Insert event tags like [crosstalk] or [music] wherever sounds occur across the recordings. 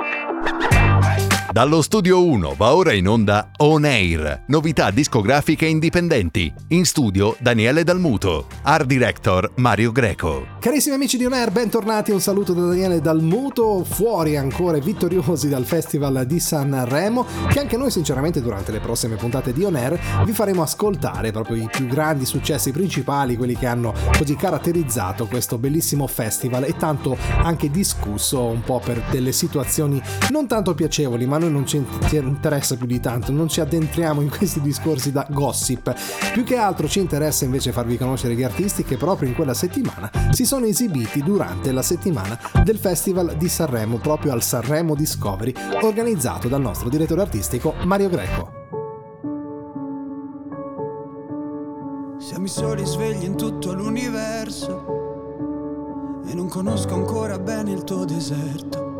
Ha [laughs] ha Dallo studio 1 va ora in onda On Air, novità discografiche indipendenti. In studio Daniele Dalmuto, art director Mario Greco. Carissimi amici di On Air, bentornati, un saluto da Daniele Dalmuto, fuori ancora vittoriosi dal Festival di Sanremo, che anche noi sinceramente durante le prossime puntate di On Air vi faremo ascoltare proprio i più grandi successi principali, quelli che hanno così caratterizzato questo bellissimo festival e tanto anche discusso un po' per delle situazioni non tanto piacevoli, ma noi non ci interessa più di tanto, non ci addentriamo in questi discorsi da gossip. Più che altro ci interessa invece farvi conoscere gli artisti che proprio in quella settimana si sono esibiti durante la settimana del Festival di Sanremo, proprio al Sanremo Discovery, organizzato dal nostro direttore artistico Mario Greco. Siamo i soli svegli in tutto l'universo e non conosco ancora bene il tuo deserto.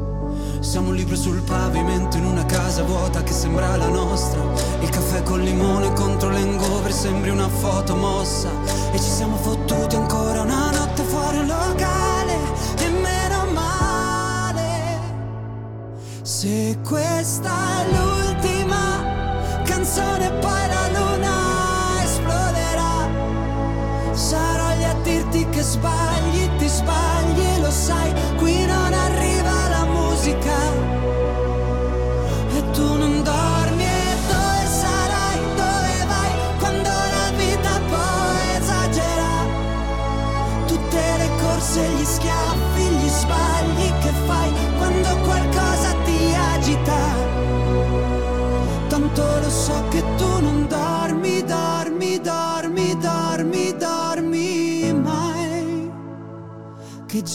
Siamo un libro sul pavimento in una casa vuota che sembra la nostra. Il caffè col limone contro l'engover sembri una foto mossa. E ci siamo fottuti ancora una notte fuori un locale. E meno male. Se questa è l'ultima canzone poi la luna esploderà. Sarò lì a dirti che sbagli,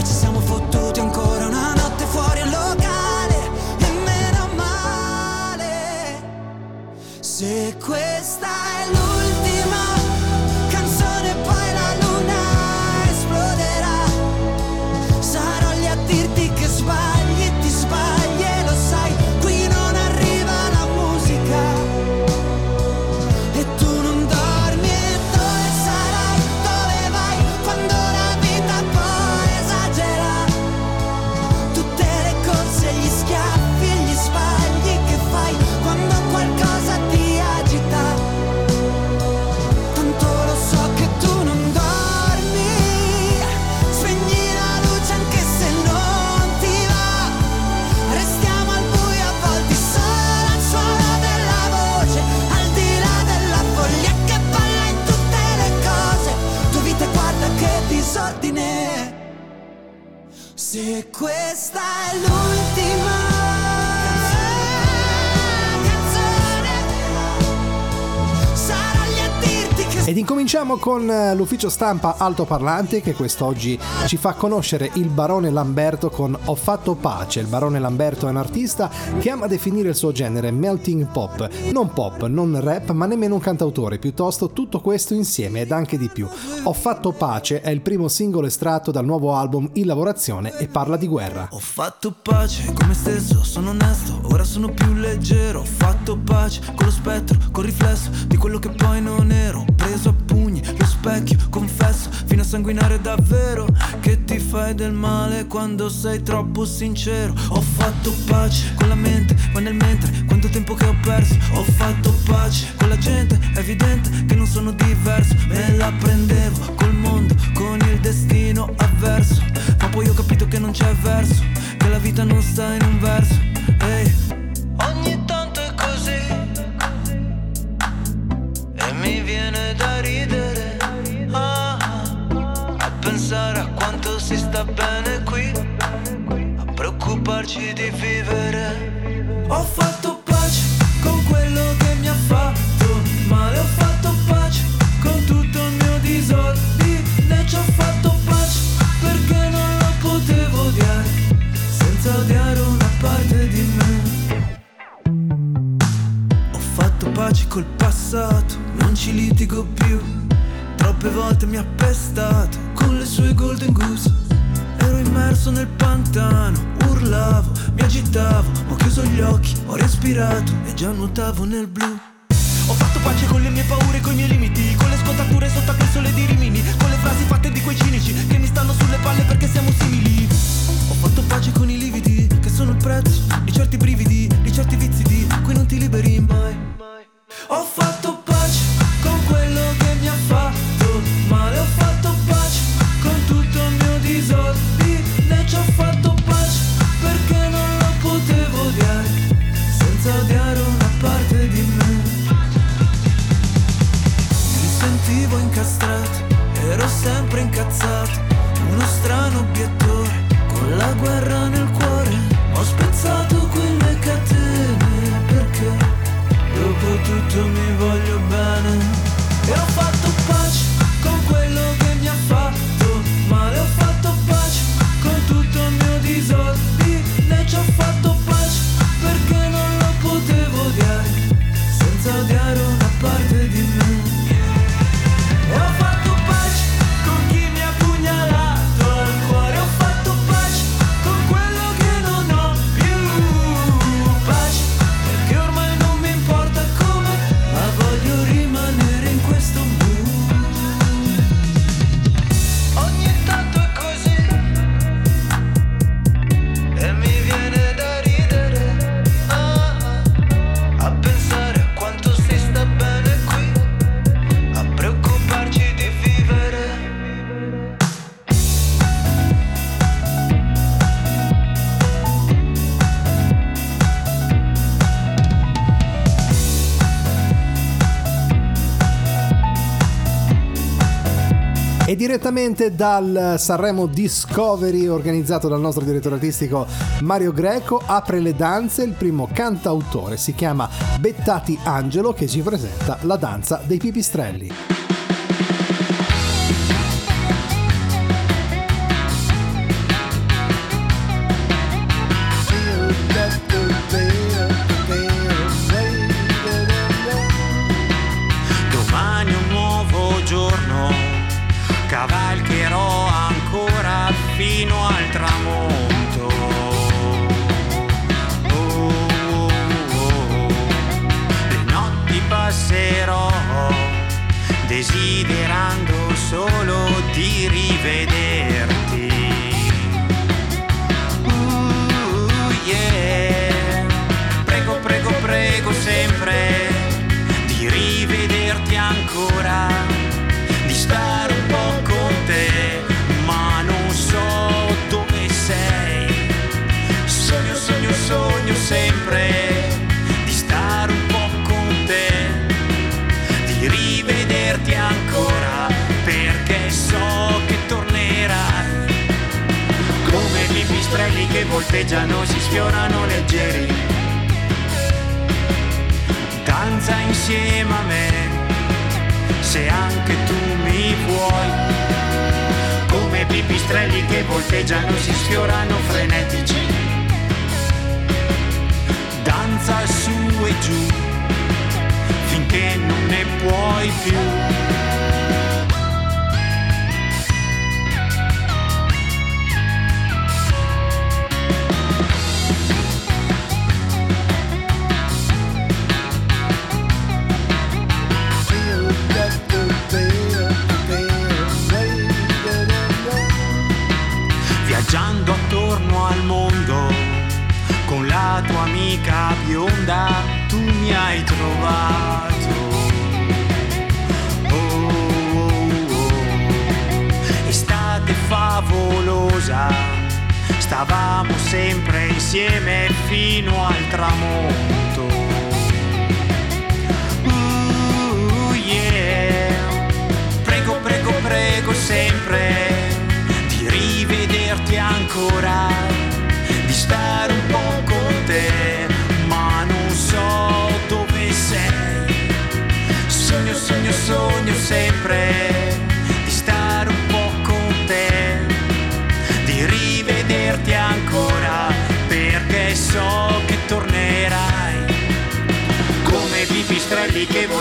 E ci siamo fottuti ancora incominciamo con eh, l'ufficio stampa altoparlante che quest'oggi ci fa conoscere il barone Lamberto con Ho fatto pace. Il barone Lamberto è un artista che ama definire il suo genere melting pop, non pop, non rap, ma nemmeno un cantautore, piuttosto tutto questo insieme ed anche di più. Ho fatto pace è il primo singolo estratto dal nuovo album in lavorazione e parla di guerra. Ho fatto pace con me stesso, sono onesto, ora sono più leggero. Ho fatto pace con lo spettro, col riflesso di quello che poi non ero. Preso a pugni lo specchio, confesso, fino a sanguinare davvero. Che ti fai del male quando sei troppo sincero. Ho fatto pace con la mente, ma nel mentre, quanto tempo che ho perso. Ho fatto pace con la gente, è evidente che non sono diverso. Me la prendevo col mondo, con il destino avverso. Ma poi ho capito che non c'è verso, che la vita non sta in un verso. Ehi. Ogni si sta bene qui, a preoccuparci di vivere. Ho fatto pace con quello che mi ha fatto male, ho fatto pace con tutto il mio disordine, ci ho fatto pace perché non lo potevo odiare, senza odiare una parte di me. Ho fatto pace col passato, non ci litigo più. Troppe volte mi ha pestato con le sue golden goose. Immerso nel pantano, urlavo, mi agitavo, ho chiuso gli occhi, ho respirato e già nuotavo nel blu. Ho fatto pace con le mie paure, con i miei limiti, con le scottature sotto a quel sole di rimini, con le frasi fatte di quei cinici che mi stanno sulle palle perché siamo simili. Ho fatto pace con i lividi, che sono il prezzo di certi brividi, di certi vizi di cui non ti liberi mai. Ho fatto pace sempre incazzato, uno strano obiettore, con la guerra nel direttamente dal Sanremo Discovery organizzato dal nostro direttore artistico Mario Greco apre le danze il primo cantautore, si chiama Bettati Angelo che ci presenta la danza dei pipistrelli. Desiderando solo di rivederti. Uh, yeah. Prego, prego, prego sempre di rivederti ancora, pipistrelli che volteggiano, si sfiorano leggeri danza insieme a me, se anche tu mi vuoi. Come pipistrelli che volteggiano, si sfiorano frenetici. Danza su e giù, finché non ne puoi più. Amica bionda, tu mi hai trovato. Oh, oh, oh. Estate favolosa, stavamo sempre insieme fino al tramonto.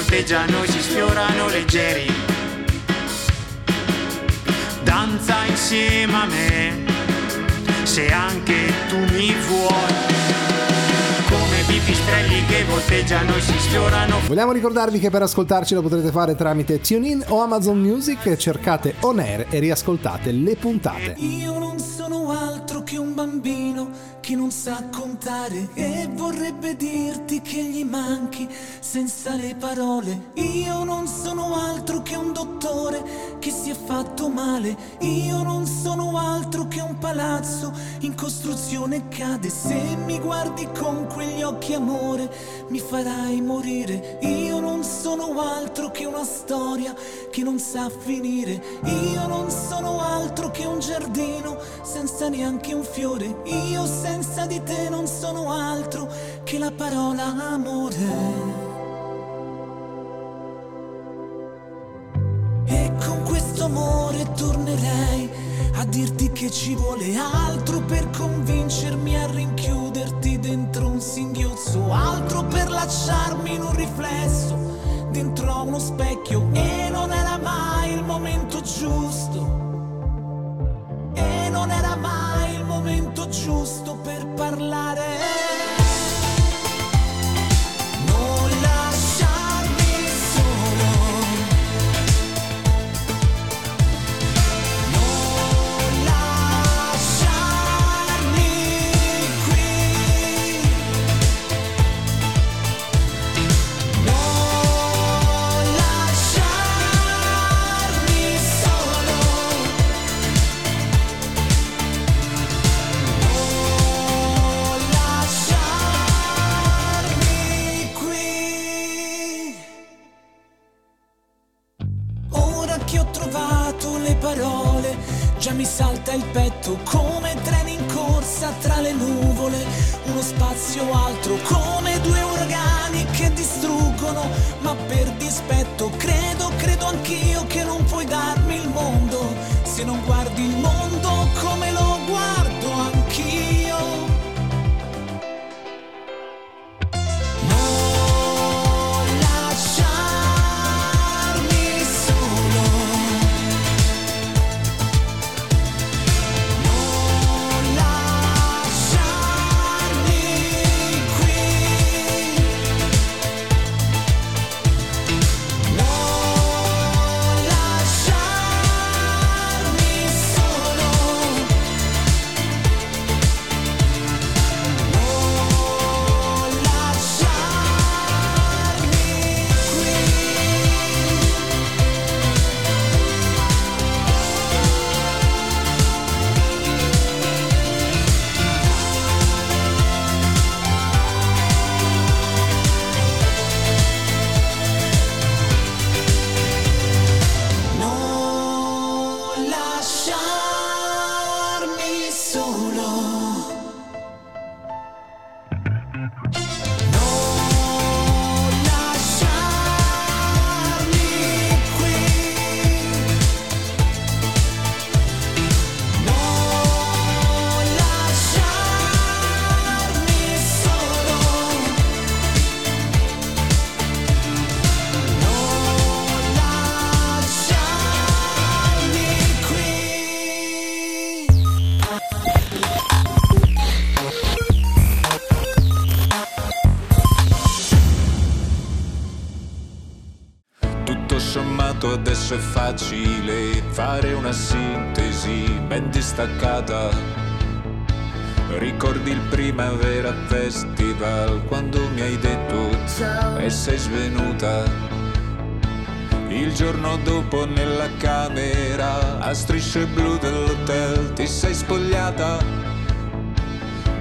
Volteggiano e si sfiorano leggeri. Danza insieme a me, se anche tu mi vuoi come pipistrelli che volteggiano e si sfiorano. Vogliamo ricordarvi che per ascoltarci lo potrete fare tramite TuneIn o Amazon Music, cercate On Air e riascoltate le puntate. Io non sono altro che un bambino che non sa contare e vorrebbe dirti che gli manchi senza le parole. Io non sono altro che un dottore che si è fatto male. Io non sono altro che un palazzo in costruzione cade. Se mi guardi con quegli occhi amore mi farai morire. Io non sono altro che una storia che non sa finire. Io non sono altro che un giardino senza neanche un fiore. Io senza di te non sono altro che la parola amore. Questo amore tornerei a dirti che ci vuole altro per convincermi a rinchiuderti dentro un singhiozzo, altro per lasciarmi in un riflesso dentro uno specchio e non era mai il momento giusto. E non era mai il momento giusto per parlare. Adesso è facile fare una sintesi ben distaccata. Ricordi il Primavera Festival quando mi hai detto ciao e sei svenuta. Il giorno dopo nella camera a strisce blu dell'hotel ti sei spogliata.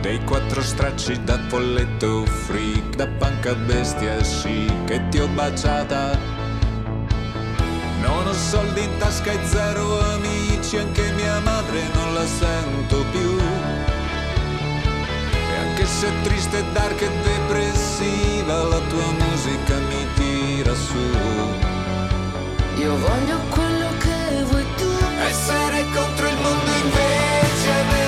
Dei quattro stracci da folletto freak, da panca bestia sì, che ti ho baciata. Non ho soldi in tasca e zero amici, anche mia madre non la sento più. E anche se è triste, dark e depressiva, la tua musica mi tira su. Io voglio quello che vuoi tu. Essere contro il mondo invece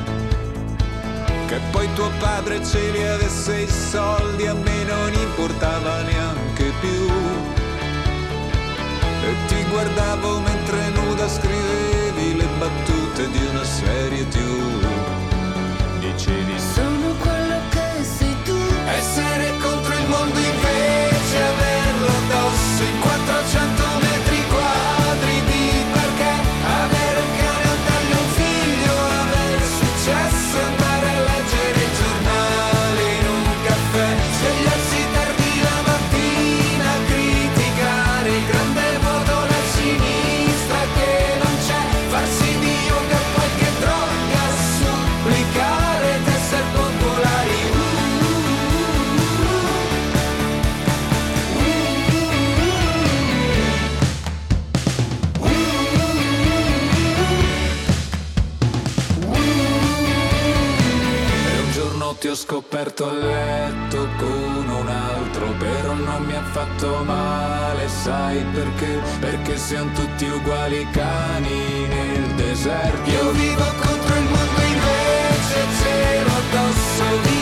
Che poi tuo padre ce li avesse i soldi, a me non importava neanche più. E ti guardavo mentre nuda scrivevi le battute di una serie TV. Dicevi Sono quello che sei tu. Essere contro il mondo scoperto a letto con un altro, però non mi ha fatto male, sai perché? Perché siamo tutti uguali cani nel deserto. Io vivo contro il mondo invece cielo addosso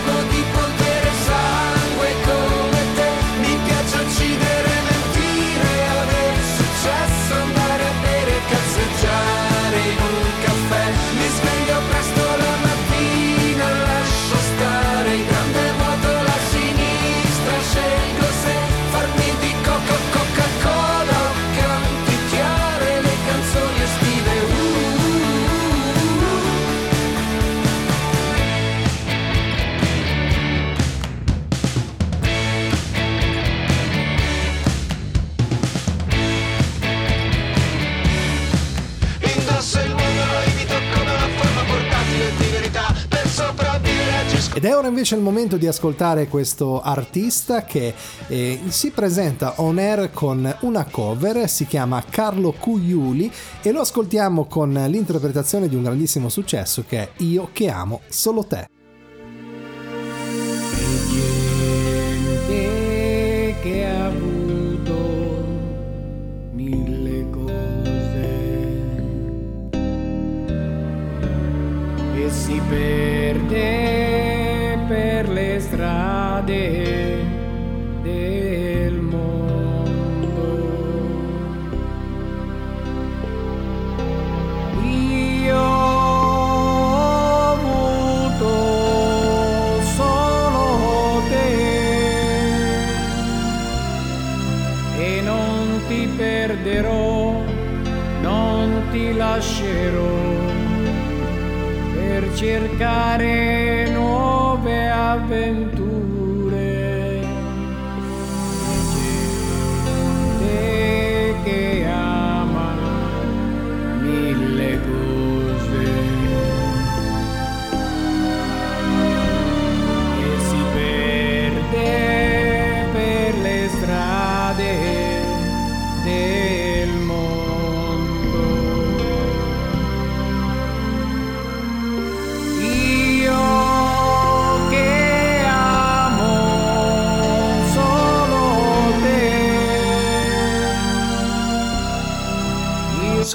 Ed è ora invece il momento di ascoltare questo artista che eh, si presenta on air con una cover, si chiama Carlo Cugliuli e lo ascoltiamo con l'interpretazione di un grandissimo successo che è Io che amo solo te. Strade del mondo. Io e non ti perderò, non ti lascerò per cercare nuove avventure.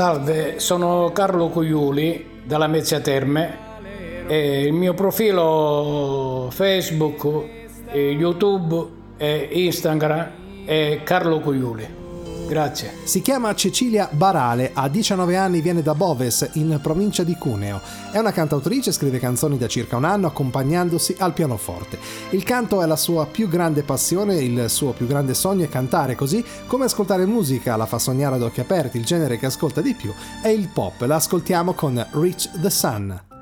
Salve, sono Carlo Cuiuli dalla Mezzia Terme e il mio profilo Facebook, eh, YouTube e Instagram e Carlo Coiuli. Grazie. Si chiama Cecilia Barale, ha 19 anni, viene da Boves, in provincia di Cuneo. È una cantautrice, scrive canzoni da circa un anno accompagnandosi al pianoforte. Il canto è la sua più grande passione, il suo più grande sogno è cantare, così come ascoltare musica, la fa sognare ad occhi aperti, il genere che ascolta di più è il pop. La ascoltiamo con Reach the Sun.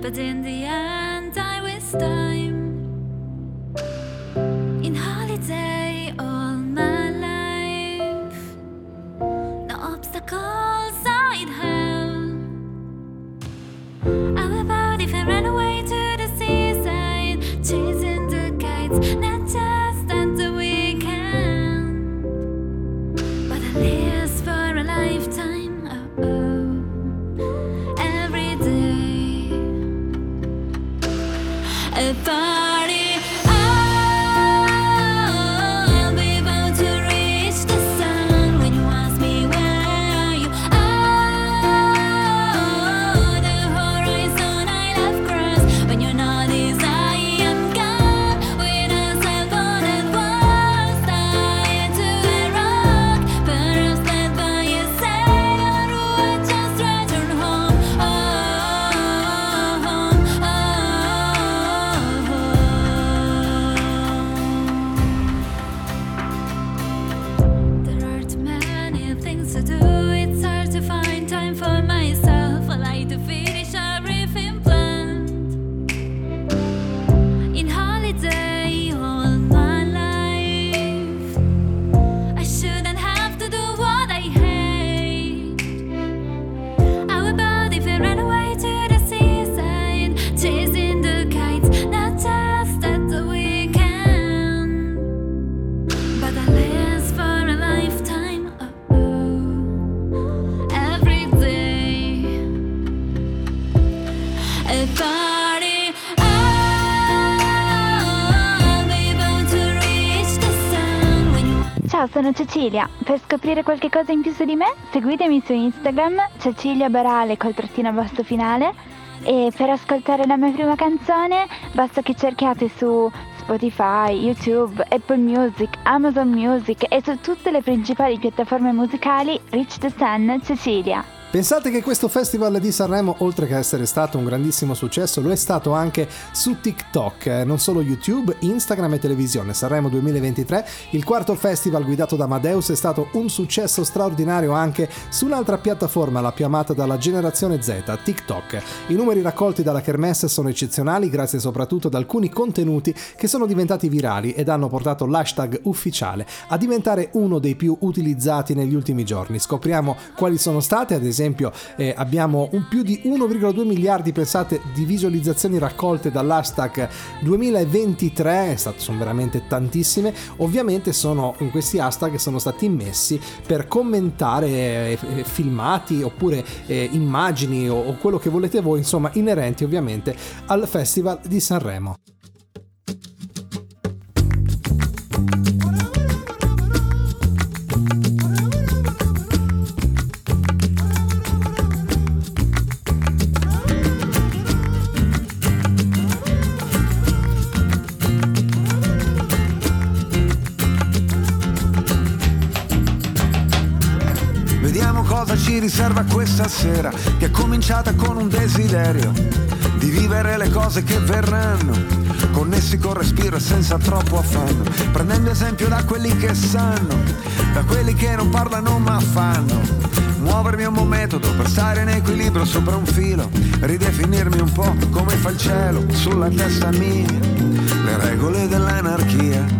But in the end I waste time in holiday all my life. No obstacles I'd have. Cecilia. Per scoprire qualche cosa in più su di me, seguitemi su Instagram, Cecilia Barale col trattino basso finale. E per ascoltare la mia prima canzone, basta che cerchiate su Spotify, YouTube, Apple Music, Amazon Music e su tutte le principali piattaforme musicali Reach the Sun Cecilia. Pensate che questo festival di Sanremo, oltre che essere stato un grandissimo successo, lo è stato anche su TikTok, eh, non solo YouTube, Instagram e televisione. Sanremo 2023, il quarto festival guidato da Amadeus, è stato un successo straordinario anche su un'altra piattaforma, la più amata dalla generazione Z, TikTok. I numeri raccolti dalla Kermesse sono eccezionali grazie soprattutto ad alcuni contenuti che sono diventati virali ed hanno portato l'hashtag ufficiale a diventare uno dei più utilizzati negli ultimi giorni. Scopriamo quali sono state, ad esempio eh, abbiamo un più di 1,2 miliardi, pensate, di visualizzazioni raccolte dall'hashtag 2023, è stato, sono veramente tantissime, ovviamente sono in questi hashtag sono stati immessi per commentare eh, eh, filmati oppure eh, immagini o, o quello che volete voi, insomma inerenti ovviamente al Festival di Sanremo. Questa sera, che è cominciata con un desiderio di vivere le cose che verranno, connessi col respiro e senza troppo affanno, prendendo esempio da quelli che sanno, da quelli che non parlano ma fanno. Muovermi un buon metodo per stare in equilibrio sopra un filo, ridefinirmi un po' come fa il cielo sulla testa mia, le regole dell'anarchia.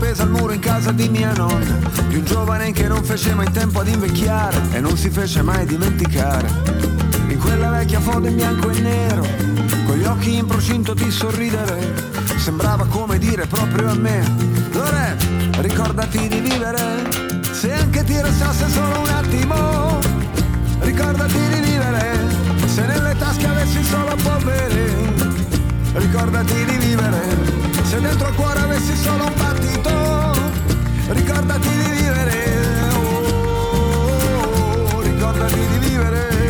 Appesa al muro in casa di mia nonna, di un giovane che non fece mai tempo ad invecchiare e non si fece mai dimenticare. In quella vecchia foto in bianco e nero, con gli occhi in procinto di sorridere, sembrava come dire proprio a me, Lore, ricordati di vivere, se anche ti restasse solo un attimo, ricordati di vivere, se nelle tasche avessi solo polvere, ricordati di vivere, se dentro il cuore avessi solo un battito, ricordati di vivere, oh, ricordati di vivere.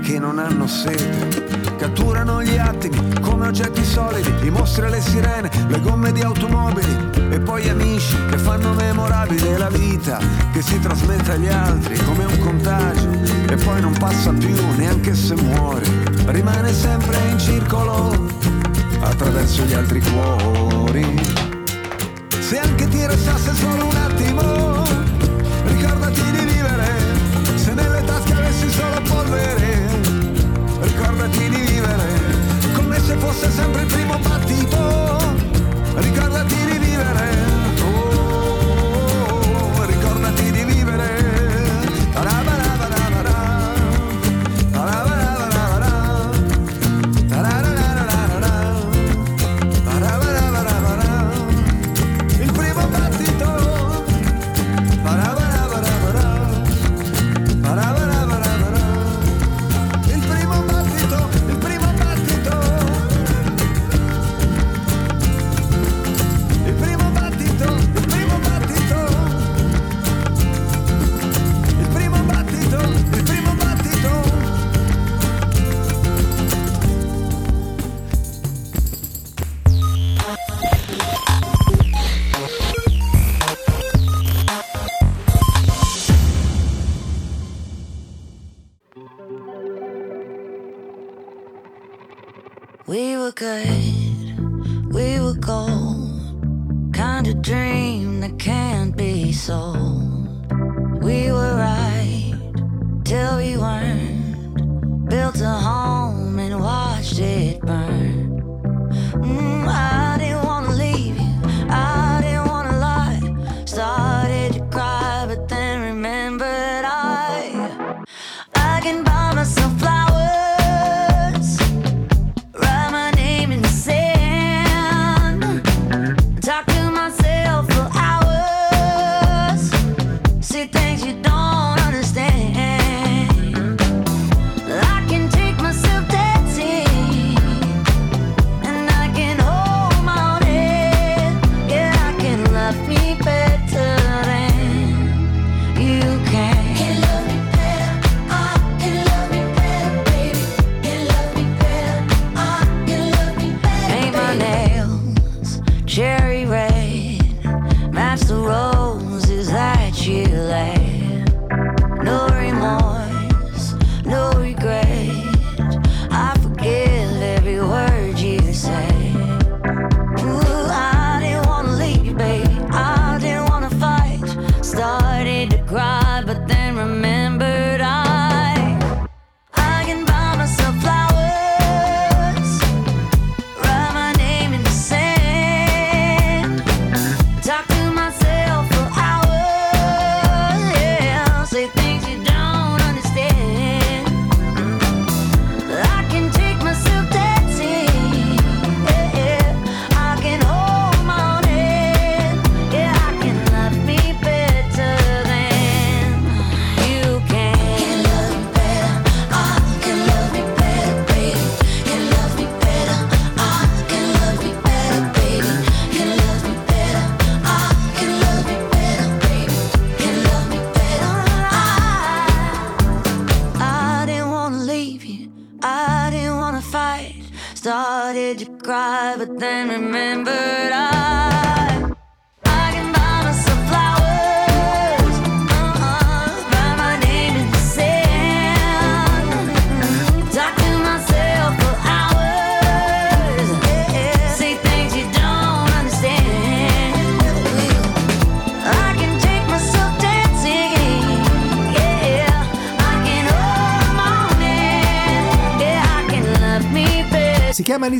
che non hanno sete. Catturano gli attimi come oggetti solidi, i mostri e le sirene, le gomme di automobili e poi amici che fanno memorabile la vita che si trasmette agli altri come un contagio e poi non passa più neanche se muore, rimane sempre in circolo attraverso gli altri cuori. Se anche ti restasse solo un attimo, ricordati di vivere, se nelle tasche avessi solo polvere, ricordati di vivere, come se fosse sempre il primo battito, ricordati di vivere,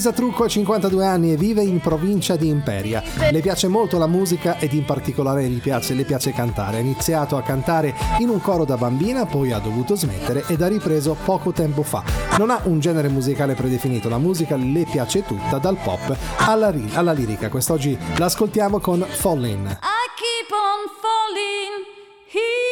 Elisa Trucco, ha 52 anni e vive in provincia di Imperia. Le piace molto la musica ed in particolare gli piace, le piace cantare. Ha iniziato a cantare in un coro da bambina, poi ha dovuto smettere ed ha ripreso poco tempo fa. Non ha un genere musicale predefinito, la musica le piace tutta, dal pop alla, ri- alla lirica. Quest'oggi l'ascoltiamo con Fallin'. I keep on falling in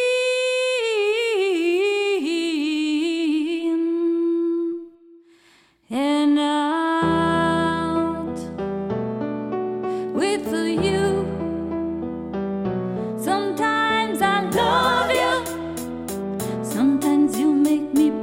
make me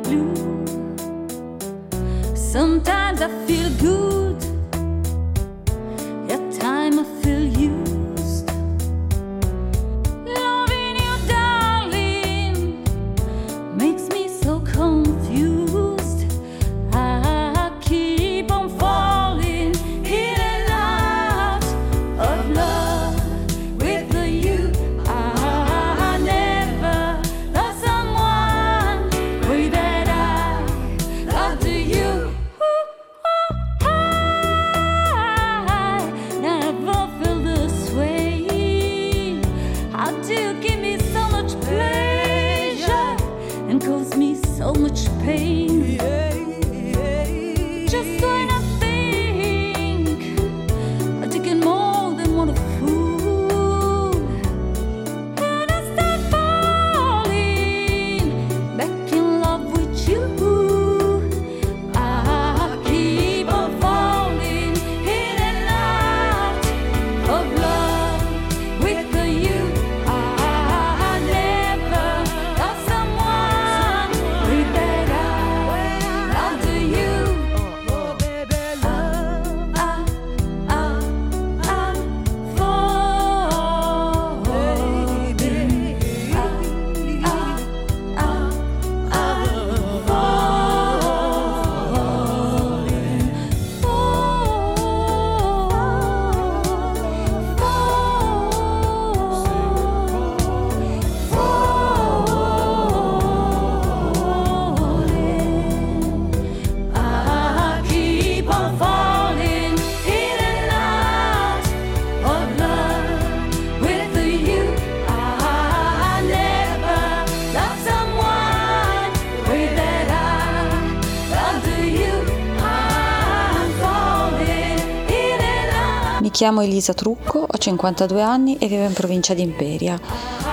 chiamo Elisa Trucco, ho 52 anni e vivo in provincia di Imperia.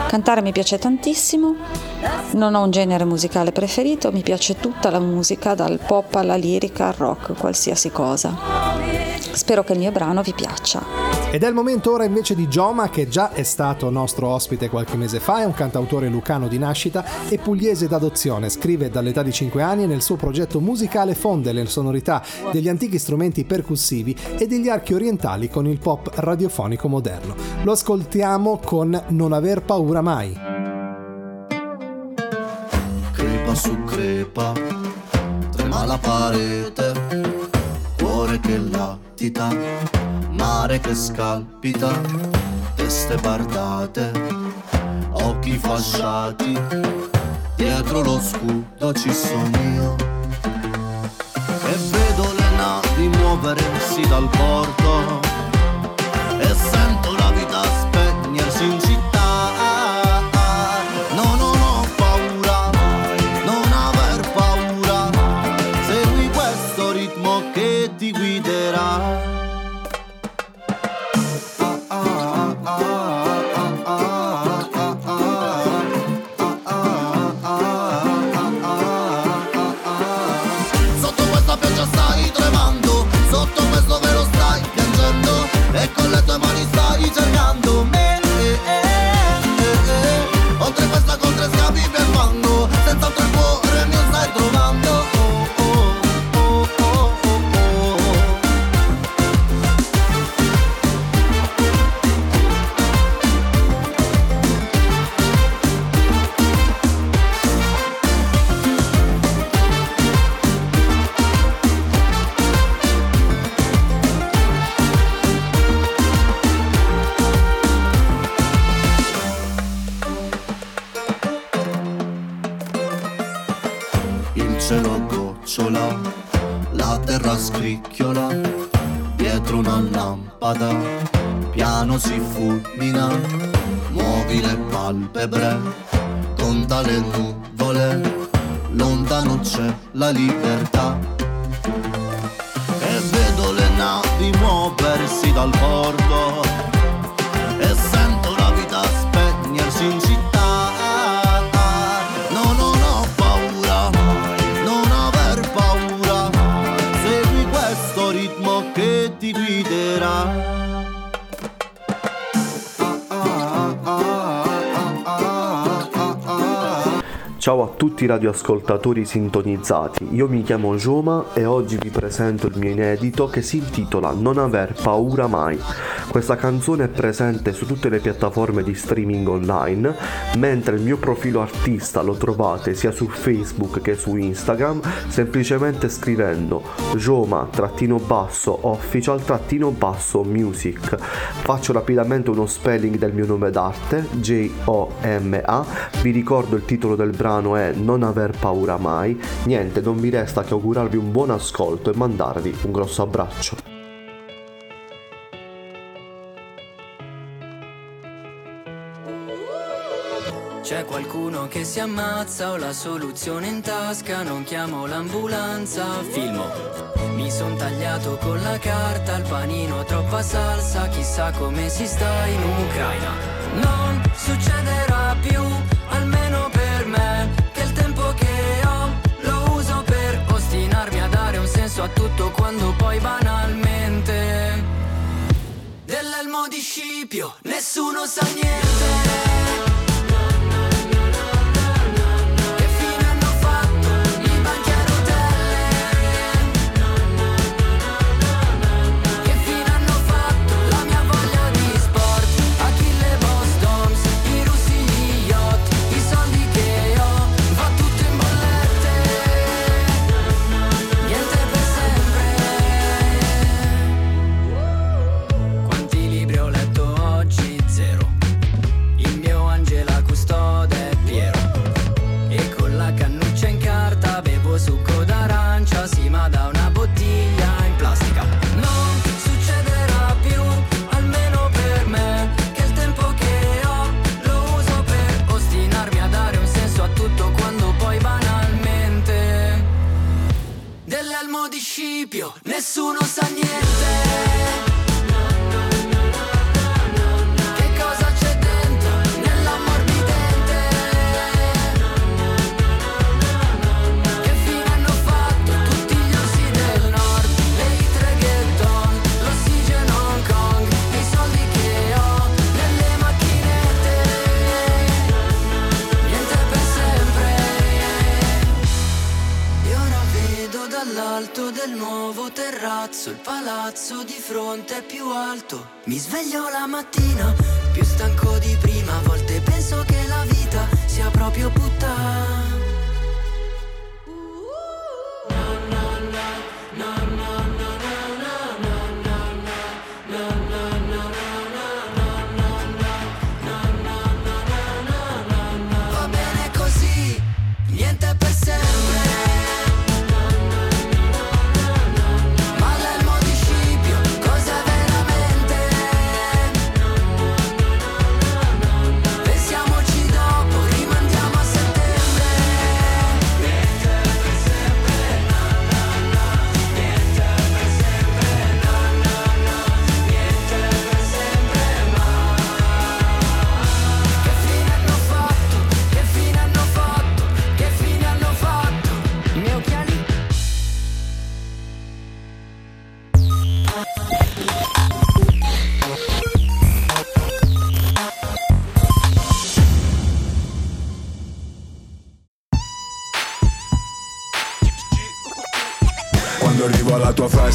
Cantare mi piace tantissimo, non ho un genere musicale preferito, mi piace tutta la musica, dal pop alla lirica al rock, qualsiasi cosa. Spero che il mio brano vi piaccia. Ed è il momento ora invece di Gioma che già è stato nostro ospite qualche mese fa, è un cantautore lucano di nascita e pugliese d'adozione, scrive dall'età di 5 anni e nel suo progetto musicale fonde le sonorità degli antichi strumenti percussivi e degli archi orientali con il pop radiofonico moderno. Lo ascoltiamo con Non aver paura mai. crepa su crepa, trema la parete, cuore che latita, mare che scalpita, teste bardate, occhi fasciati, dietro lo scudo ci sono io. E vedo le navi muoversi dal porto, e di Ciao a tutti i radioascoltatori sintonizzati, io mi chiamo Joma e oggi vi presento il mio inedito che si intitola Non aver paura mai. Questa canzone è presente su tutte le piattaforme di streaming online, mentre il mio profilo artista lo trovate sia su Facebook che su Instagram semplicemente scrivendo Joma-official-music. Faccio rapidamente uno spelling del mio nome d'arte, J-O-M-A, vi ricordo il titolo del brano è Non aver paura mai. Niente, non mi resta che augurarvi un buon ascolto e mandarvi un grosso abbraccio. C'è qualcuno che si ammazza, ho la soluzione in tasca, non chiamo l'ambulanza, filmo. Mi son tagliato con la carta, il panino troppa salsa, chissà come si sta in Ucraina. Non succederà senso a tutto quando poi banalmente dell'elmo di Scipio nessuno sa niente.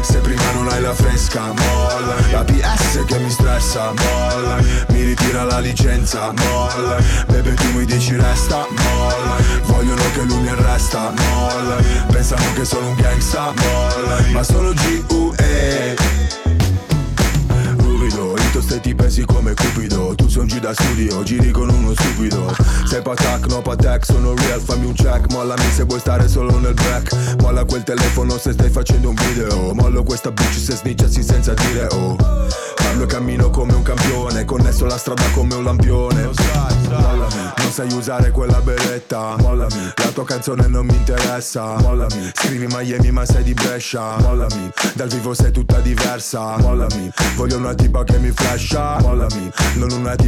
Se prima non hai la fresca Molla La PS che mi stressa Molla Mi ritira la licenza Molla Bebe tu mi dici resta Molla Vogliono che lui mi arresta Molla Pensano che sono un gangsta Molla Ma sono G.U.E Ruvido, io ste ti pensi come Cupido. Tu sei un G da studio, giri con uno stupido. Sei patak, no patek, sono real, fammi un check Mollami se vuoi stare solo nel back. Molla quel telefono se stai facendo un video. Mollo questa bitch se snitchassi senza dire oh. Parlo e cammino come un campione Connesso la strada come un lampione. Mollami, non sai usare quella beretta. Mollami, la tua canzone non mi interessa. Mollami, scrivi Miami ma sei di Brescia. Mollami, dal vivo sei tutta diversa. Mollami, voglio una tipa che mi flasha. Mollami, non una tipa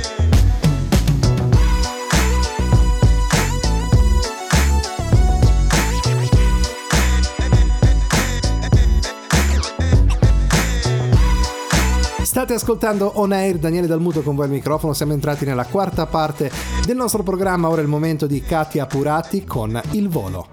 State ascoltando On Air, Daniele Dalmuto con voi al microfono, siamo entrati nella quarta parte del nostro programma, ora è il momento di Katia Purati con Il Volo.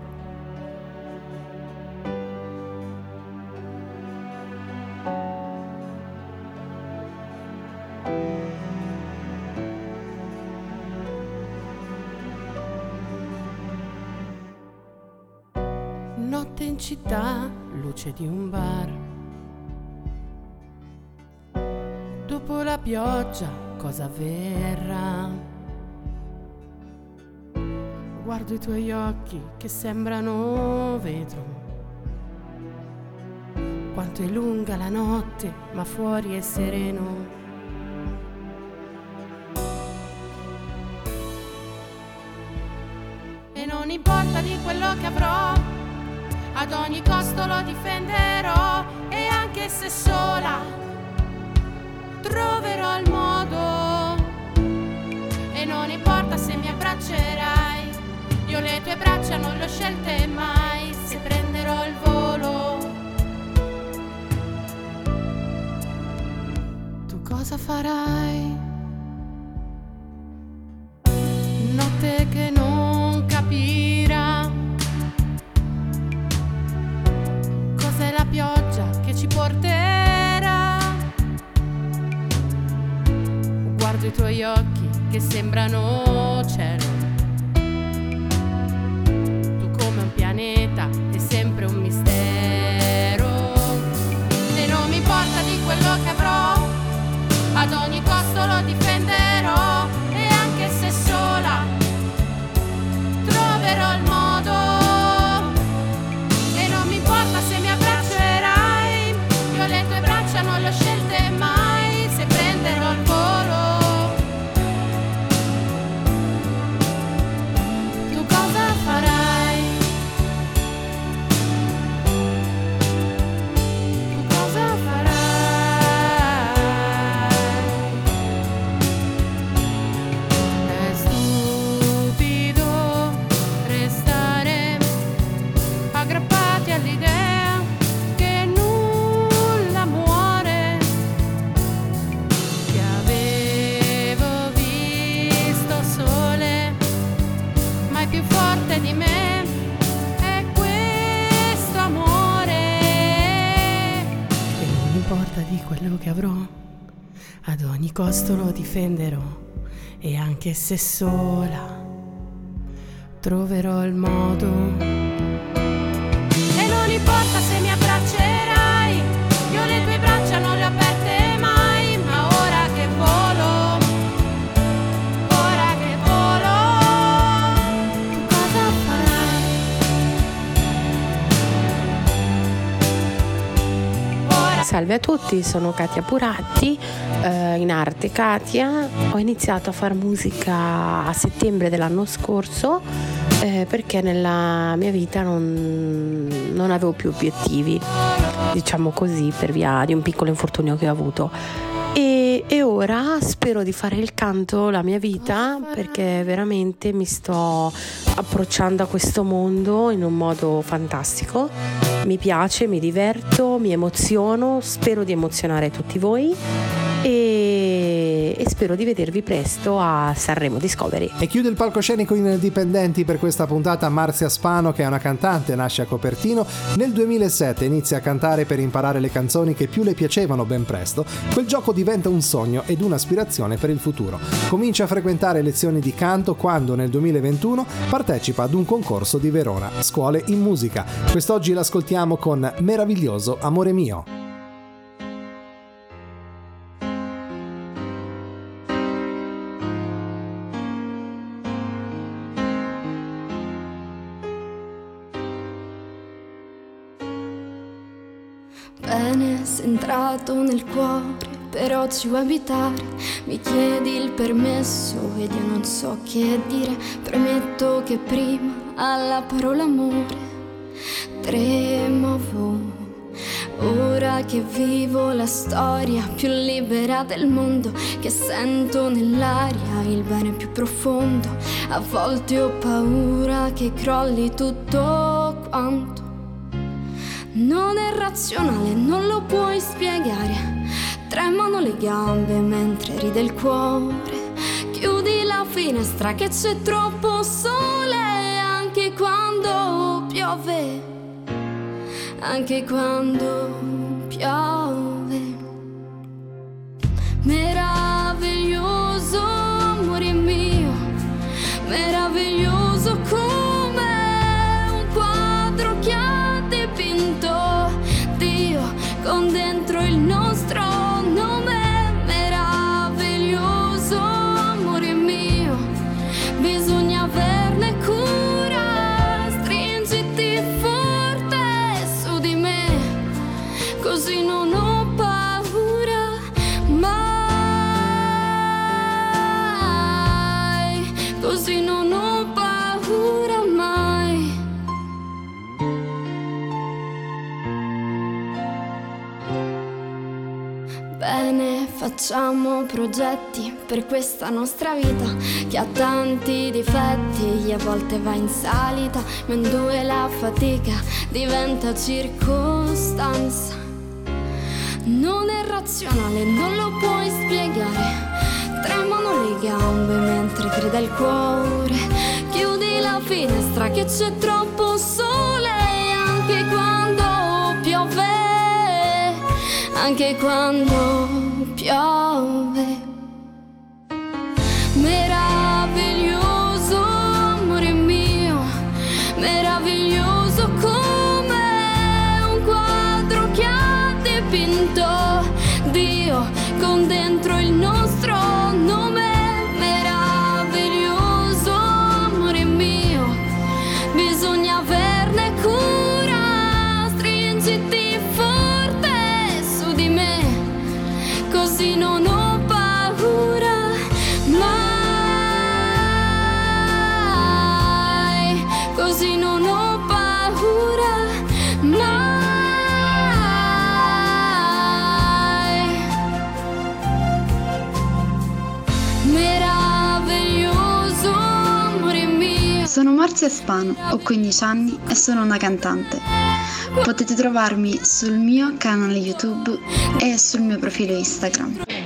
Notte in città, luce di un bar. Dopo la pioggia, cosa verrà? Guardo i tuoi occhi che sembrano vetro. Quanto è lunga la notte, ma fuori è sereno. E non importa di quello che avrò, ad ogni costo lo difenderò e anche se sola troverò il modo. E non importa se mi abbraccerai io le tue braccia non le ho scelte mai se prenderò il volo. Tu cosa farai che ad ogni costo lo difenderò, e anche se sola troverò il modo. Salve a tutti, sono Katia Puratti, eh, in arte Katia. Ho iniziato a fare musica a settembre dell'anno scorso eh, perché nella mia vita non, non avevo più obiettivi, diciamo così, per via di un piccolo infortunio che ho avuto. E, e ora spero di fare il canto la mia vita perché veramente mi sto approcciando a questo mondo in un modo fantastico. Mi piace, mi diverto, mi emoziono, spero di emozionare tutti voi. E, e spero di vedervi presto a Sanremo Discovery. E chiude il palcoscenico indipendenti per questa puntata Marzia Spano, che è una cantante, nasce a Copertino. Nel 2007 inizia a cantare per imparare le canzoni che più le piacevano ben presto. Quel gioco diventa un sogno ed un'aspirazione per il futuro. Comincia a frequentare lezioni di canto quando nel 2021 partecipa ad un concorso di Verona, Scuole in Musica. Quest'oggi l'ascoltiamo con Meraviglioso Amore mio. Entrato nel cuore, però ci vuoi abitare. Mi chiedi il permesso ed io non so che dire. Premetto che prima alla parola amore tremovo. Ora che vivo la storia più libera del mondo, che sento nell'aria il bene più profondo. A volte ho paura che crolli tutto quanto. Non è razionale, non lo puoi spiegare. Tremano le gambe mentre ride il cuore. Chiudi la finestra che c'è troppo sole anche quando piove. Anche quando piove. Meraviglioso amore mio, meraviglioso come con dentro il nostro. Facciamo progetti per questa nostra vita che ha tanti difetti e a volte va in salita, ma in due la fatica diventa circostanza. Non è razionale, non lo puoi spiegare. Tremano le gambe mentre grida il cuore. Chiudi la finestra che c'è troppo sole anche quando piove anche quando piove. Meraviglioso così non ho paura mai. Meraviglioso amore mio. Sono Marzia Spano, ho 15 anni e sono una cantante. Potete trovarmi sul mio canale YouTube e sul mio profilo Instagram.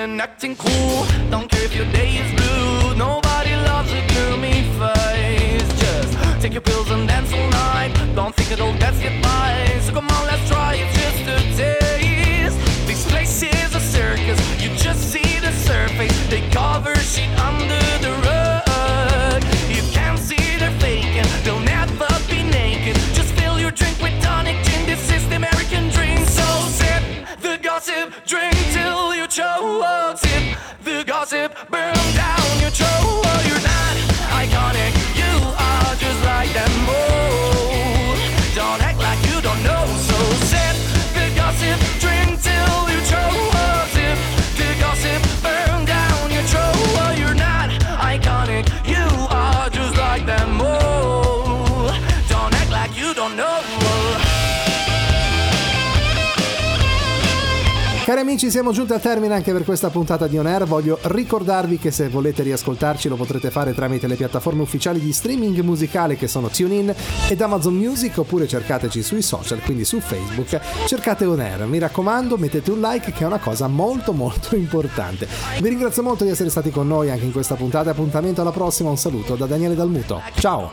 And acting cool. Don't care if your day is blue. Nobody loves a gloomy face. Just take your pills and dance all night. Don't think it'll get you by. So come on, let's try it just a taste. This place is a circus. You just see the surface. They cover shit under amici, siamo giunti al termine anche per questa puntata di On Air. Voglio ricordarvi che se volete riascoltarci lo potrete fare tramite le piattaforme ufficiali di streaming musicale che sono TuneIn ed Amazon Music oppure cercateci sui social, quindi su Facebook, cercate On Air. Mi raccomando, mettete un like che è una cosa molto molto importante. Vi ringrazio molto di essere stati con noi anche in questa puntata. Appuntamento alla prossima. Un saluto da Daniele Dalmuto. Ciao!